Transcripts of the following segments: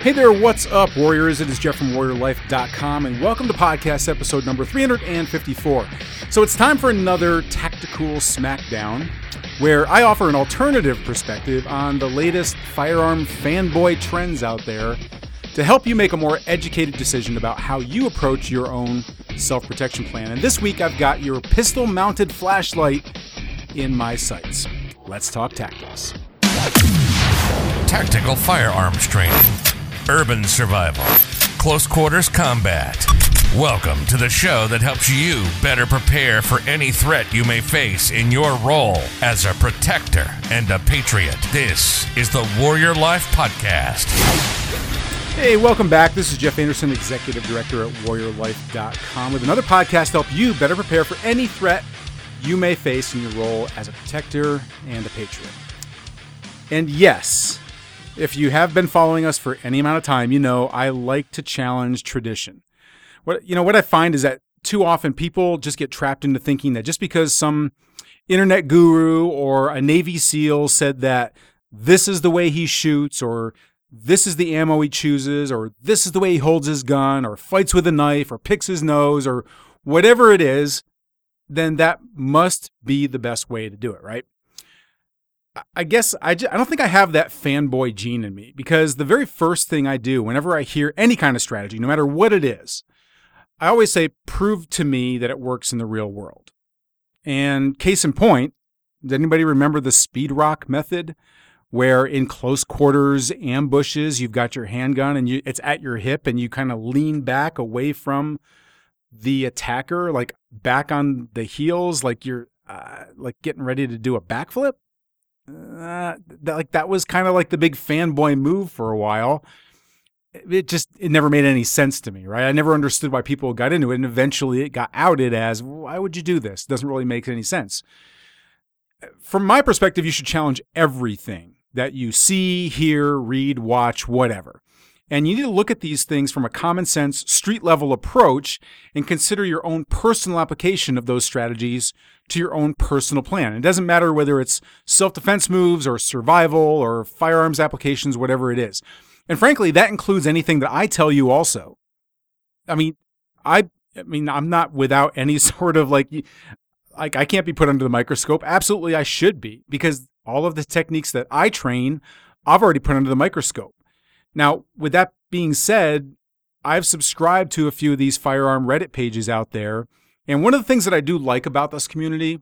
Hey there, what's up, Warriors? It is Jeff from WarriorLife.com, and welcome to podcast episode number 354. So it's time for another tactical smackdown where I offer an alternative perspective on the latest firearm fanboy trends out there to help you make a more educated decision about how you approach your own self protection plan. And this week I've got your pistol mounted flashlight in my sights. Let's talk tactics. Tactical firearms training, urban survival, close quarters combat. Welcome to the show that helps you better prepare for any threat you may face in your role as a protector and a patriot. This is the Warrior Life Podcast. Hey, welcome back. This is Jeff Anderson, Executive Director at WarriorLife.com, with another podcast to help you better prepare for any threat you may face in your role as a protector and a patriot. And yes, if you have been following us for any amount of time, you know I like to challenge tradition. What you know what I find is that too often people just get trapped into thinking that just because some internet guru or a Navy SEAL said that this is the way he shoots or this is the ammo he chooses or this is the way he holds his gun or fights with a knife or picks his nose or whatever it is, then that must be the best way to do it, right? I guess I, just, I don't think I have that fanboy gene in me because the very first thing I do whenever I hear any kind of strategy, no matter what it is, I always say, prove to me that it works in the real world. And case in point, does anybody remember the speed rock method? Where in close quarters ambushes, you've got your handgun and you, it's at your hip and you kind of lean back away from the attacker, like back on the heels, like you're uh, like getting ready to do a backflip that, like that was kind of like the big fanboy move for a while. It just it never made any sense to me, right? I never understood why people got into it, and eventually it got outed as why would you do this? It Doesn't really make any sense. From my perspective, you should challenge everything that you see, hear, read, watch, whatever. And you need to look at these things from a common sense, street level approach and consider your own personal application of those strategies to your own personal plan. It doesn't matter whether it's self defense moves or survival or firearms applications, whatever it is. And frankly, that includes anything that I tell you also. I mean, I, I mean, I'm not without any sort of like, like I can't be put under the microscope. Absolutely, I should be because all of the techniques that I train, I've already put under the microscope. Now, with that being said, I've subscribed to a few of these firearm Reddit pages out there. And one of the things that I do like about this community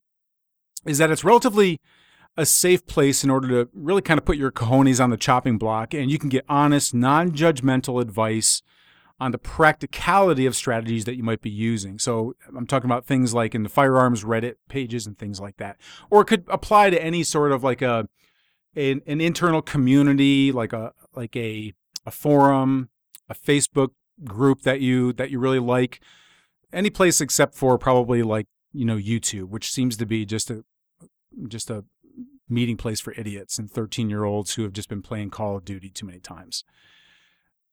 is that it's relatively a safe place in order to really kind of put your cojones on the chopping block and you can get honest, non judgmental advice on the practicality of strategies that you might be using. So I'm talking about things like in the firearms Reddit pages and things like that. Or it could apply to any sort of like a an, an internal community, like a like a a forum, a Facebook group that you that you really like, any place except for probably like you know YouTube, which seems to be just a just a meeting place for idiots and 13 year olds who have just been playing Call of Duty too many times.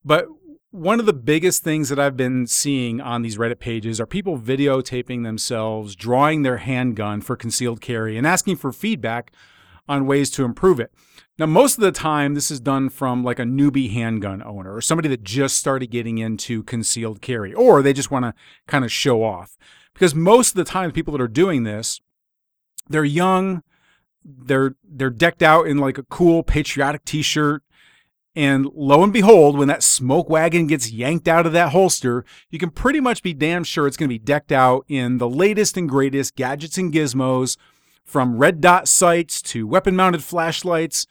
But one of the biggest things that I've been seeing on these Reddit pages are people videotaping themselves, drawing their handgun for concealed carry, and asking for feedback on ways to improve it. Now, most of the time, this is done from like a newbie handgun owner or somebody that just started getting into concealed carry, or they just want to kind of show off. Because most of the time, the people that are doing this, they're young, they're they're decked out in like a cool patriotic T-shirt, and lo and behold, when that smoke wagon gets yanked out of that holster, you can pretty much be damn sure it's going to be decked out in the latest and greatest gadgets and gizmos, from red dot sights to weapon-mounted flashlights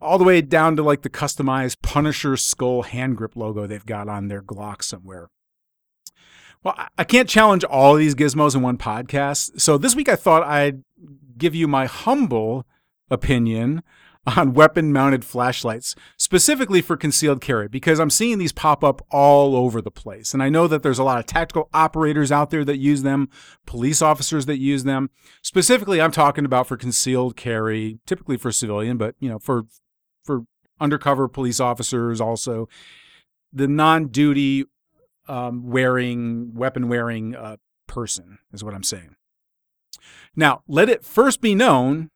all the way down to like the customized Punisher skull hand grip logo they've got on their Glock somewhere. Well, I can't challenge all these gizmos in one podcast. So this week I thought I'd give you my humble opinion on weapon mounted flashlights, specifically for concealed carry, because I'm seeing these pop up all over the place. And I know that there's a lot of tactical operators out there that use them, police officers that use them. Specifically, I'm talking about for concealed carry, typically for civilian, but you know, for for undercover police officers also the non-duty um, wearing weapon wearing uh, person is what i'm saying now let it first be known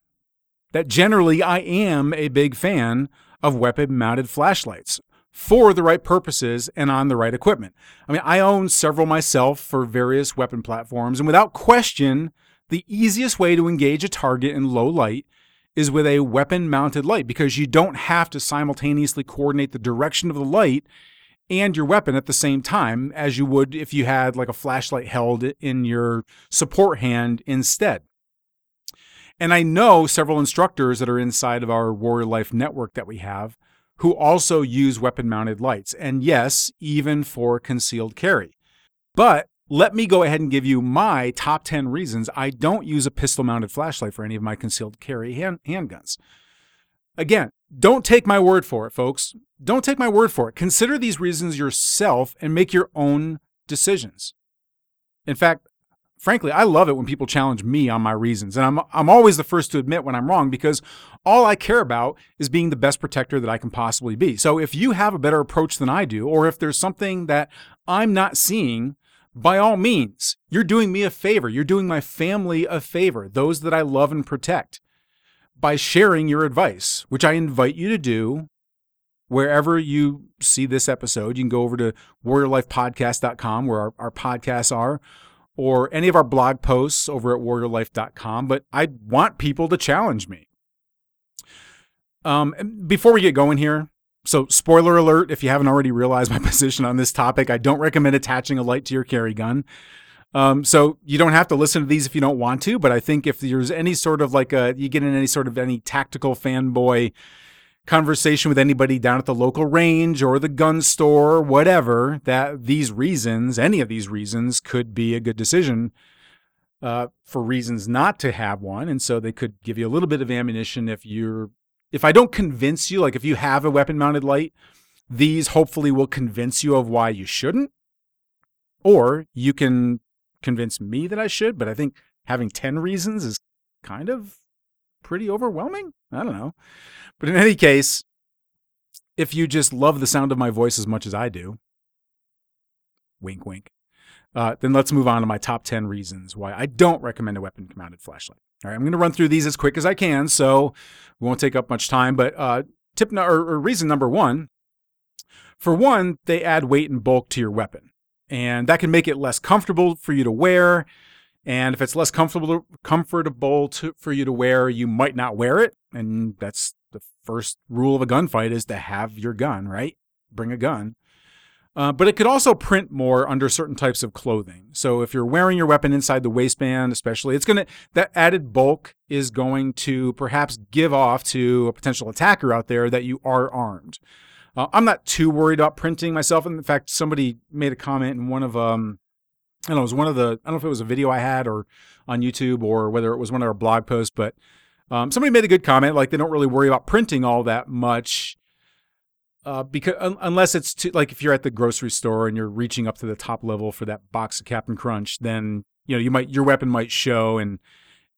that generally i am a big fan of weapon mounted flashlights for the right purposes and on the right equipment. I mean, I own several myself for various weapon platforms, and without question, the easiest way to engage a target in low light is with a weapon mounted light because you don't have to simultaneously coordinate the direction of the light and your weapon at the same time as you would if you had like a flashlight held in your support hand instead. And I know several instructors that are inside of our Warrior Life network that we have who also use weapon mounted lights. And yes, even for concealed carry. But let me go ahead and give you my top 10 reasons I don't use a pistol mounted flashlight for any of my concealed carry hand- handguns. Again, don't take my word for it, folks. Don't take my word for it. Consider these reasons yourself and make your own decisions. In fact, frankly, I love it when people challenge me on my reasons. And I'm, I'm always the first to admit when I'm wrong because all I care about is being the best protector that I can possibly be. So if you have a better approach than I do, or if there's something that I'm not seeing, by all means, you're doing me a favor. You're doing my family a favor, those that I love and protect, by sharing your advice, which I invite you to do wherever you see this episode. You can go over to warriorlifepodcast.com where our, our podcasts are or any of our blog posts over at warriorlife.com, but I want people to challenge me. Um, before we get going here, so spoiler alert, if you haven't already realized my position on this topic, I don't recommend attaching a light to your carry gun. Um, so you don't have to listen to these if you don't want to, but I think if there's any sort of like a, you get in any sort of any tactical fanboy conversation with anybody down at the local range or the gun store or whatever, that these reasons, any of these reasons, could be a good decision uh, for reasons not to have one. And so they could give you a little bit of ammunition if you're, if I don't convince you, like if you have a weapon mounted light, these hopefully will convince you of why you shouldn't. Or you can convince me that I should, but I think having 10 reasons is kind of pretty overwhelming. I don't know. But in any case, if you just love the sound of my voice as much as I do, wink, wink, uh, then let's move on to my top 10 reasons why I don't recommend a weapon mounted flashlight. All right, I'm going to run through these as quick as I can, so we won't take up much time. But uh, tip no, or, or reason number one for one, they add weight and bulk to your weapon, and that can make it less comfortable for you to wear. And if it's less comfortable comfortable to, for you to wear, you might not wear it, and that's the first rule of a gunfight is to have your gun, right? Bring a gun. Uh, but it could also print more under certain types of clothing. So if you're wearing your weapon inside the waistband, especially, it's going to, that added bulk is going to perhaps give off to a potential attacker out there that you are armed. Uh, I'm not too worried about printing myself. In fact, somebody made a comment in one of, um, I don't know, it was one of the, I don't know if it was a video I had or on YouTube or whether it was one of our blog posts, but um, somebody made a good comment, like they don't really worry about printing all that much, uh, because un- unless it's too, like if you're at the grocery store and you're reaching up to the top level for that box of Captain Crunch, then you know you might your weapon might show and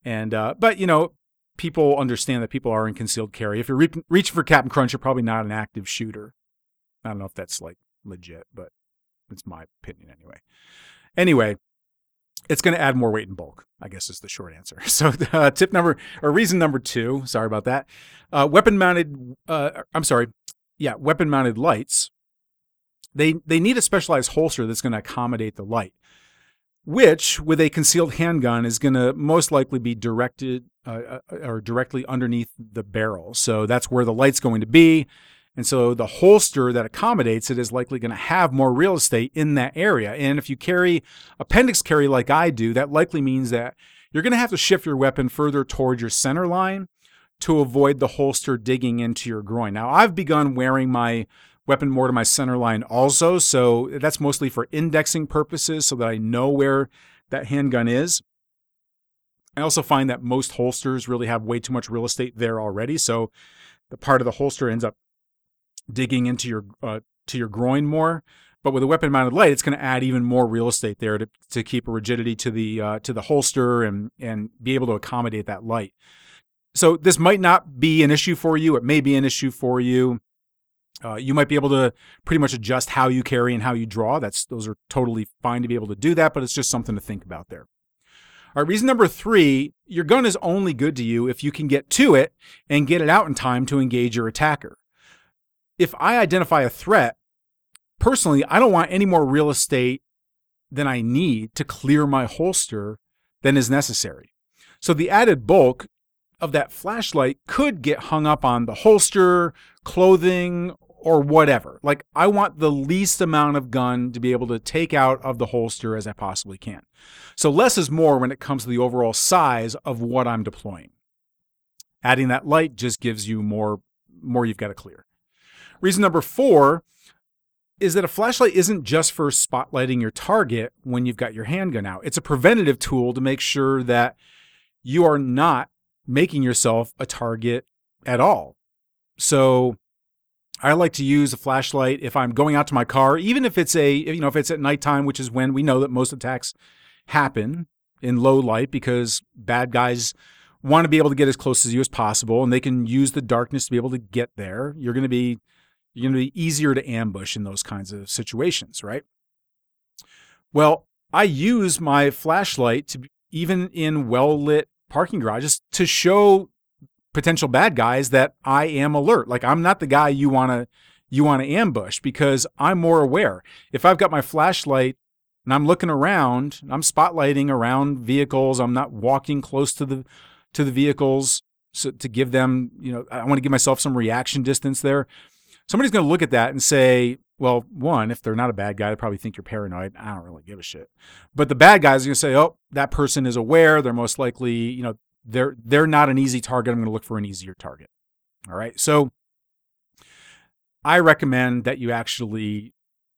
and uh, but you know people understand that people are in concealed carry. If you're re- reaching for Captain Crunch, you're probably not an active shooter. I don't know if that's like legit, but it's my opinion anyway. Anyway, it's going to add more weight and bulk, I guess is the short answer. So, uh, tip number or reason number two, sorry about that. Uh, weapon mounted, uh, I'm sorry, yeah, weapon mounted lights. They they need a specialized holster that's going to accommodate the light, which with a concealed handgun is going to most likely be directed uh, uh, or directly underneath the barrel. So that's where the light's going to be. And so the holster that accommodates it is likely going to have more real estate in that area. And if you carry appendix carry like I do, that likely means that you're going to have to shift your weapon further toward your center line to avoid the holster digging into your groin. Now, I've begun wearing my weapon more to my center line also, so that's mostly for indexing purposes so that I know where that handgun is. I also find that most holsters really have way too much real estate there already, so the part of the holster ends up digging into your uh, to your groin more. But with a weapon mounted light, it's going to add even more real estate there to, to keep a rigidity to the uh, to the holster and and be able to accommodate that light. So this might not be an issue for you. It may be an issue for you. Uh, you might be able to pretty much adjust how you carry and how you draw. That's those are totally fine to be able to do that, but it's just something to think about there. All right, reason number three: your gun is only good to you if you can get to it and get it out in time to engage your attacker if I identify a threat, personally, I don't want any more real estate than I need to clear my holster than is necessary. So the added bulk of that flashlight could get hung up on the holster, clothing, or whatever. Like, I want the least amount of gun to be able to take out of the holster as I possibly can. So, less is more when it comes to the overall size of what I'm deploying. Adding that light just gives you more, more you've got to clear. Reason number four is that a flashlight isn't just for spotlighting your target when you've got your handgun out. It's a preventative tool to make sure that you are not making yourself a target at all. So I like to use a flashlight if I'm going out to my car, even if it's a you know if it's at nighttime, which is when we know that most attacks happen in low light because bad guys want to be able to get as close as you as possible and they can use the darkness to be able to get there. You're going to be you're going to be easier to ambush in those kinds of situations, right? Well, I use my flashlight to even in well lit parking garages to show potential bad guys that I am alert. Like I'm not the guy you want to you want to ambush because I'm more aware. If I've got my flashlight and I'm looking around, I'm spotlighting around vehicles, I'm not walking close to the to the vehicles so to give them, you know, I want to give myself some reaction distance there. Somebody's going to look at that and say, well, one, if they're not a bad guy, they probably think you're paranoid. I don't really give a shit. But the bad guys are going to say, oh, that person is aware. They're most likely, you know, they're they're not an easy target. I'm going to look for an easier target. All right. So I recommend that you actually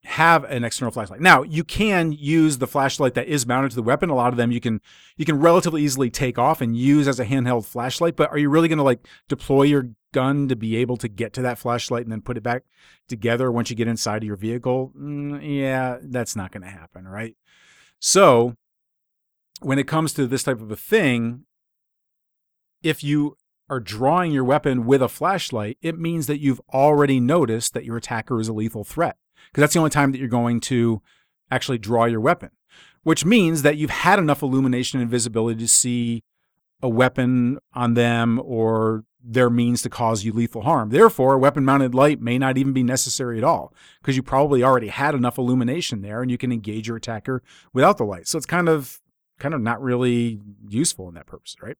have an external flashlight. Now, you can use the flashlight that is mounted to the weapon. A lot of them you can you can relatively easily take off and use as a handheld flashlight, but are you really going to like deploy your gun to be able to get to that flashlight and then put it back together once you get inside of your vehicle? Mm, yeah, that's not going to happen, right? So, when it comes to this type of a thing, if you are drawing your weapon with a flashlight, it means that you've already noticed that your attacker is a lethal threat. Because that's the only time that you're going to actually draw your weapon, which means that you've had enough illumination and visibility to see a weapon on them or their means to cause you lethal harm. Therefore, a weapon mounted light may not even be necessary at all because you probably already had enough illumination there and you can engage your attacker without the light. So it's kind of kind of not really useful in that purpose, right?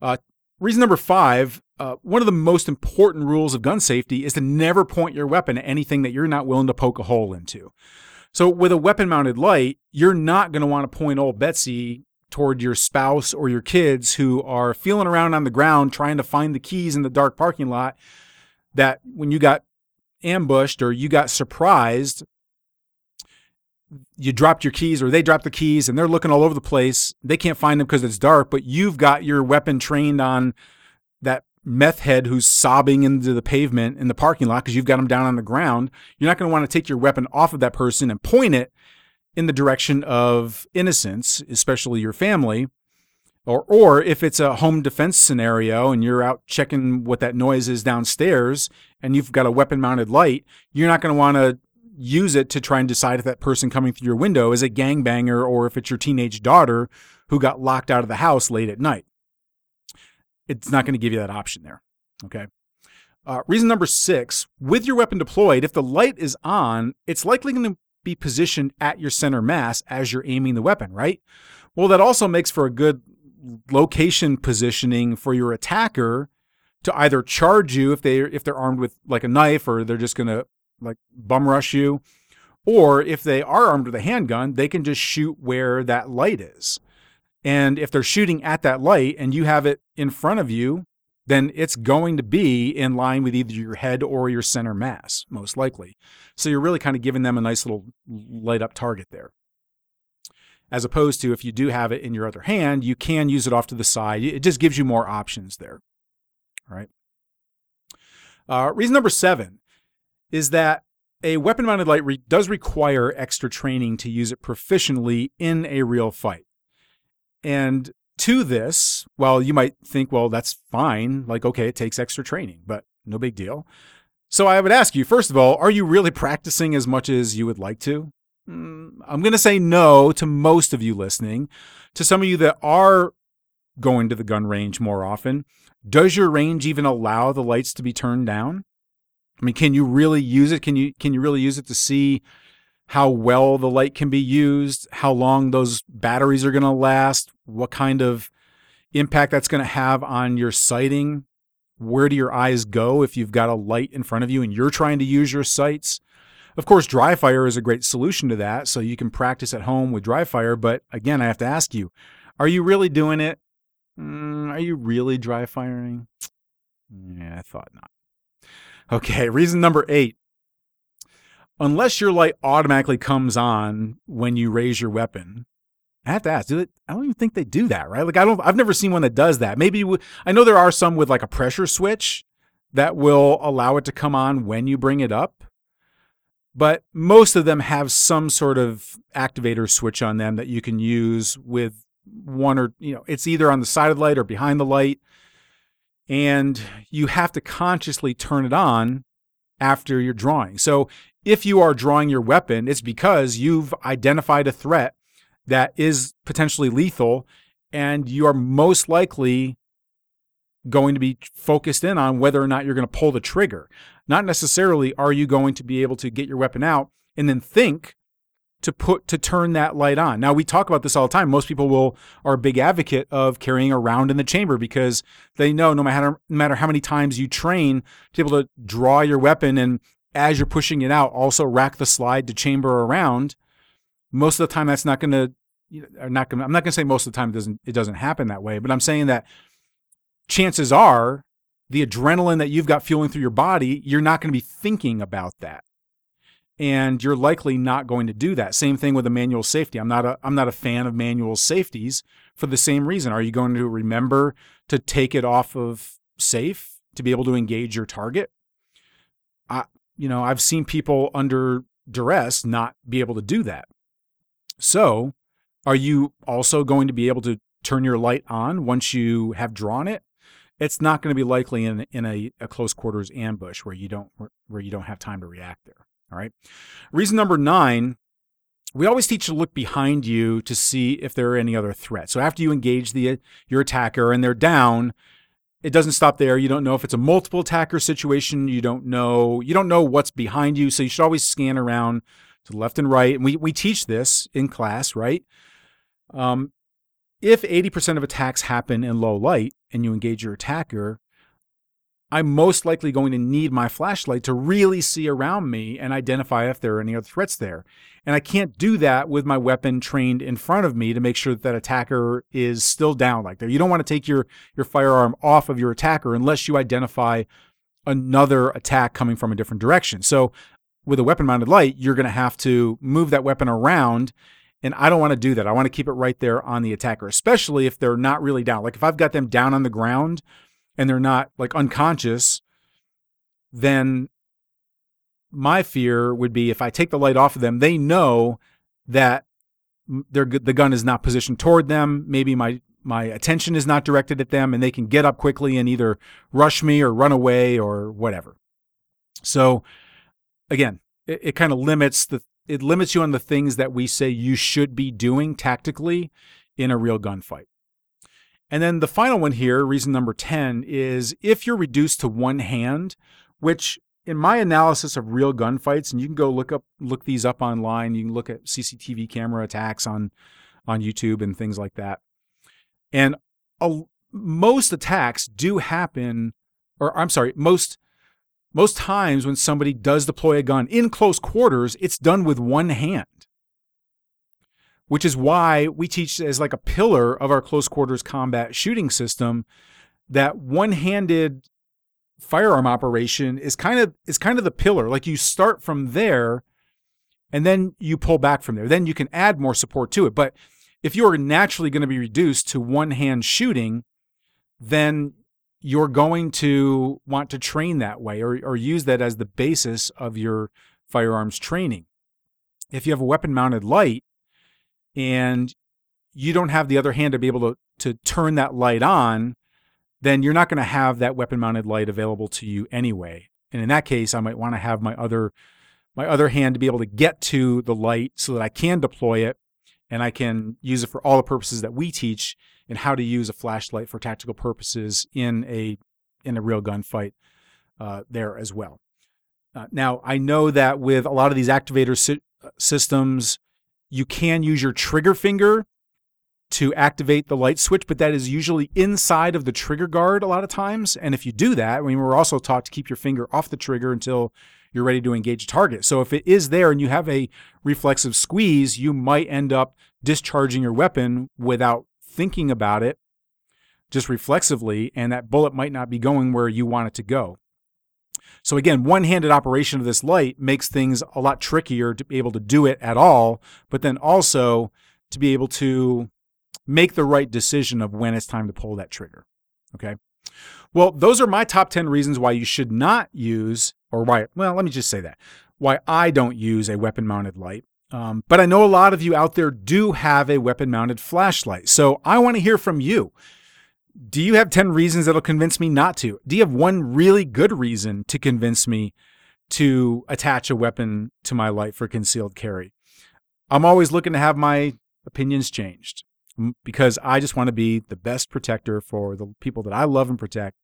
Uh, reason number five uh, one of the most important rules of gun safety is to never point your weapon at anything that you're not willing to poke a hole into. So, with a weapon mounted light, you're not going to want to point old Betsy toward your spouse or your kids who are feeling around on the ground trying to find the keys in the dark parking lot. That when you got ambushed or you got surprised, you dropped your keys or they dropped the keys and they're looking all over the place. They can't find them because it's dark, but you've got your weapon trained on meth head who's sobbing into the pavement in the parking lot because you've got him down on the ground. You're not going to want to take your weapon off of that person and point it in the direction of innocence, especially your family. Or, or if it's a home defense scenario and you're out checking what that noise is downstairs and you've got a weapon mounted light, you're not going to want to use it to try and decide if that person coming through your window is a gangbanger or if it's your teenage daughter who got locked out of the house late at night. It's not going to give you that option there. Okay. Uh, reason number six with your weapon deployed, if the light is on, it's likely going to be positioned at your center mass as you're aiming the weapon, right? Well, that also makes for a good location positioning for your attacker to either charge you if they if they're armed with like a knife or they're just going to like bum rush you. Or if they are armed with a handgun, they can just shoot where that light is. And if they're shooting at that light and you have it in front of you, then it's going to be in line with either your head or your center mass, most likely. So you're really kind of giving them a nice little light up target there. As opposed to if you do have it in your other hand, you can use it off to the side. It just gives you more options there. All right. Uh, reason number seven is that a weapon mounted light re- does require extra training to use it proficiently in a real fight. And to this, well, you might think, well, that's fine. Like, okay, it takes extra training, but no big deal. So I would ask you, first of all, are you really practicing as much as you would like to? Mm, I'm going to say no to most of you listening. To some of you that are going to the gun range more often, does your range even allow the lights to be turned down? I mean, can you really use it? Can you can you really use it to see how well the light can be used, how long those batteries are going to last, what kind of impact that's going to have on your sighting? Where do your eyes go if you've got a light in front of you and you're trying to use your sights? Of course, dry fire is a great solution to that, so you can practice at home with dry fire. But again, I have to ask you, are you really doing it? Mm, are you really dry firing? Yeah, I thought not. Okay, reason number eight. Unless your light automatically comes on when you raise your weapon, I have to ask. Do they, I don't even think they do that, right? Like I don't. I've never seen one that does that. Maybe I know there are some with like a pressure switch that will allow it to come on when you bring it up, but most of them have some sort of activator switch on them that you can use with one or you know it's either on the side of the light or behind the light and you have to consciously turn it on after you're drawing. So if you are drawing your weapon, it's because you've identified a threat that is potentially lethal and you are most likely going to be focused in on whether or not you're going to pull the trigger. Not necessarily are you going to be able to get your weapon out and then think to put to turn that light on. Now we talk about this all the time. Most people will are a big advocate of carrying around in the chamber because they know no matter no matter how many times you train to be able to draw your weapon and as you're pushing it out, also rack the slide to chamber around. Most of the time, that's not going to, not going. I'm not going to say most of the time it doesn't it doesn't happen that way, but I'm saying that chances are the adrenaline that you've got fueling through your body, you're not going to be thinking about that and you're likely not going to do that. Same thing with a manual safety. I'm not a I'm not a fan of manual safeties for the same reason. Are you going to remember to take it off of safe to be able to engage your target? I you know, I've seen people under duress not be able to do that. So, are you also going to be able to turn your light on once you have drawn it? It's not going to be likely in in a, a close quarters ambush where you don't where you don't have time to react there. All right. Reason number nine we always teach to look behind you to see if there are any other threats. So after you engage the your attacker and they're down, it doesn't stop there. You don't know if it's a multiple attacker situation. You don't know you don't know what's behind you. So you should always scan around to left and right. And we we teach this in class, right? Um, if 80% of attacks happen in low light and you engage your attacker, I'm most likely going to need my flashlight to really see around me and identify if there are any other threats there. And I can't do that with my weapon trained in front of me to make sure that that attacker is still down like there. You don't want to take your, your firearm off of your attacker unless you identify another attack coming from a different direction. So with a weapon mounted light, you're going to have to move that weapon around. And I don't want to do that. I want to keep it right there on the attacker, especially if they're not really down. Like if I've got them down on the ground and they're not like unconscious, then my fear would be if I take the light off of them, they know that their the gun is not positioned toward them. Maybe my my attention is not directed at them, and they can get up quickly and either rush me or run away or whatever. So, again, it, it kind of limits the it limits you on the things that we say you should be doing tactically in a real gunfight. And then the final one here, reason number 10, is if you're reduced to one hand, which in my analysis of real gunfights, and you can go look up look these up online, you can look at CCTV camera attacks on on YouTube and things like that. And a, most attacks do happen, or I'm sorry, most most times when somebody does deploy a gun in close quarters, it's done with one hand which is why we teach as like a pillar of our close quarters combat shooting system that one-handed firearm operation is kind of is kind of the pillar. Like you start from there and then you pull back from there. Then you can add more support to it. But if you're naturally going to be reduced to one hand shooting then you're going to want to train that way or, or use that as the basis of your firearms training if you have a weapon mounted light and you don't have the other hand to be able to, to turn that light on, then you're not going to have that weapon mounted light available to you anyway. And in that case, I might want to have my other my other hand to be able to get to the light so that I can deploy it and I can use it for all the purposes that we teach and how to use a flashlight for tactical purposes in a in a real gunfight uh, there as well. Uh, now, I know that with a lot of these activator sy- systems, you can use your trigger finger to activate the light switch, but that is usually inside of the trigger guard a lot of times. And if you do that, I mean, we're also taught to keep your finger off the trigger until you're ready to engage a target. So if it is there and you have a reflexive squeeze, you might end up discharging your weapon without thinking about it, just reflexively, and that bullet might not be going where you want it to go. So again, one-handed operation of this light makes things a lot trickier to be able to do it at all, but then also to be able to make the right decision of when it's time to pull that trigger. Okay. Well, those are my top 10 reasons why you should not use, or why, well, let me just say that, why I don't use a weapon mounted light. Um, but I know a lot of you out there do have a weapon mounted flashlight. So I want to hear from you. Do you have 10 reasons that'll convince me not to? Do you have one really good reason to convince me to attach a weapon to my light for concealed carry? I'm always looking to have my opinions changed because I just want to be the best protector for the people that I love and protect.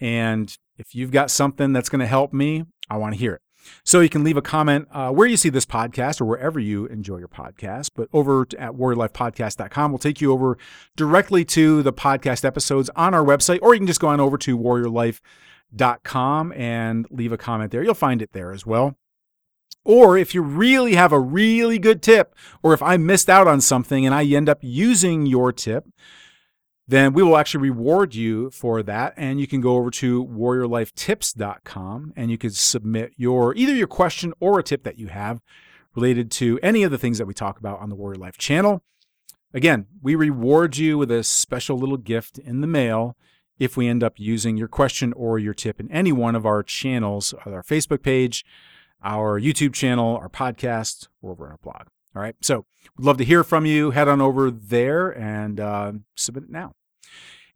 And if you've got something that's going to help me, I want to hear it. So you can leave a comment uh, where you see this podcast or wherever you enjoy your podcast. But over at warriorlifepodcast.com, we'll take you over directly to the podcast episodes on our website, or you can just go on over to warriorlife.com and leave a comment there. You'll find it there as well. Or if you really have a really good tip, or if I missed out on something and I end up using your tip, then we will actually reward you for that. And you can go over to warriorlifetips.com and you can submit your either your question or a tip that you have related to any of the things that we talk about on the Warrior Life channel. Again, we reward you with a special little gift in the mail if we end up using your question or your tip in any one of our channels, uh, our Facebook page, our YouTube channel, our podcast, or over on our blog. All right. So we'd love to hear from you. Head on over there and uh, submit it now.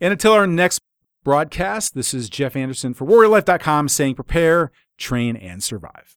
And until our next broadcast, this is Jeff Anderson for WarriorLife.com saying prepare, train, and survive.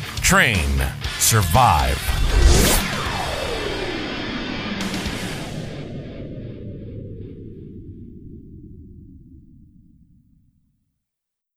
Train. Survive.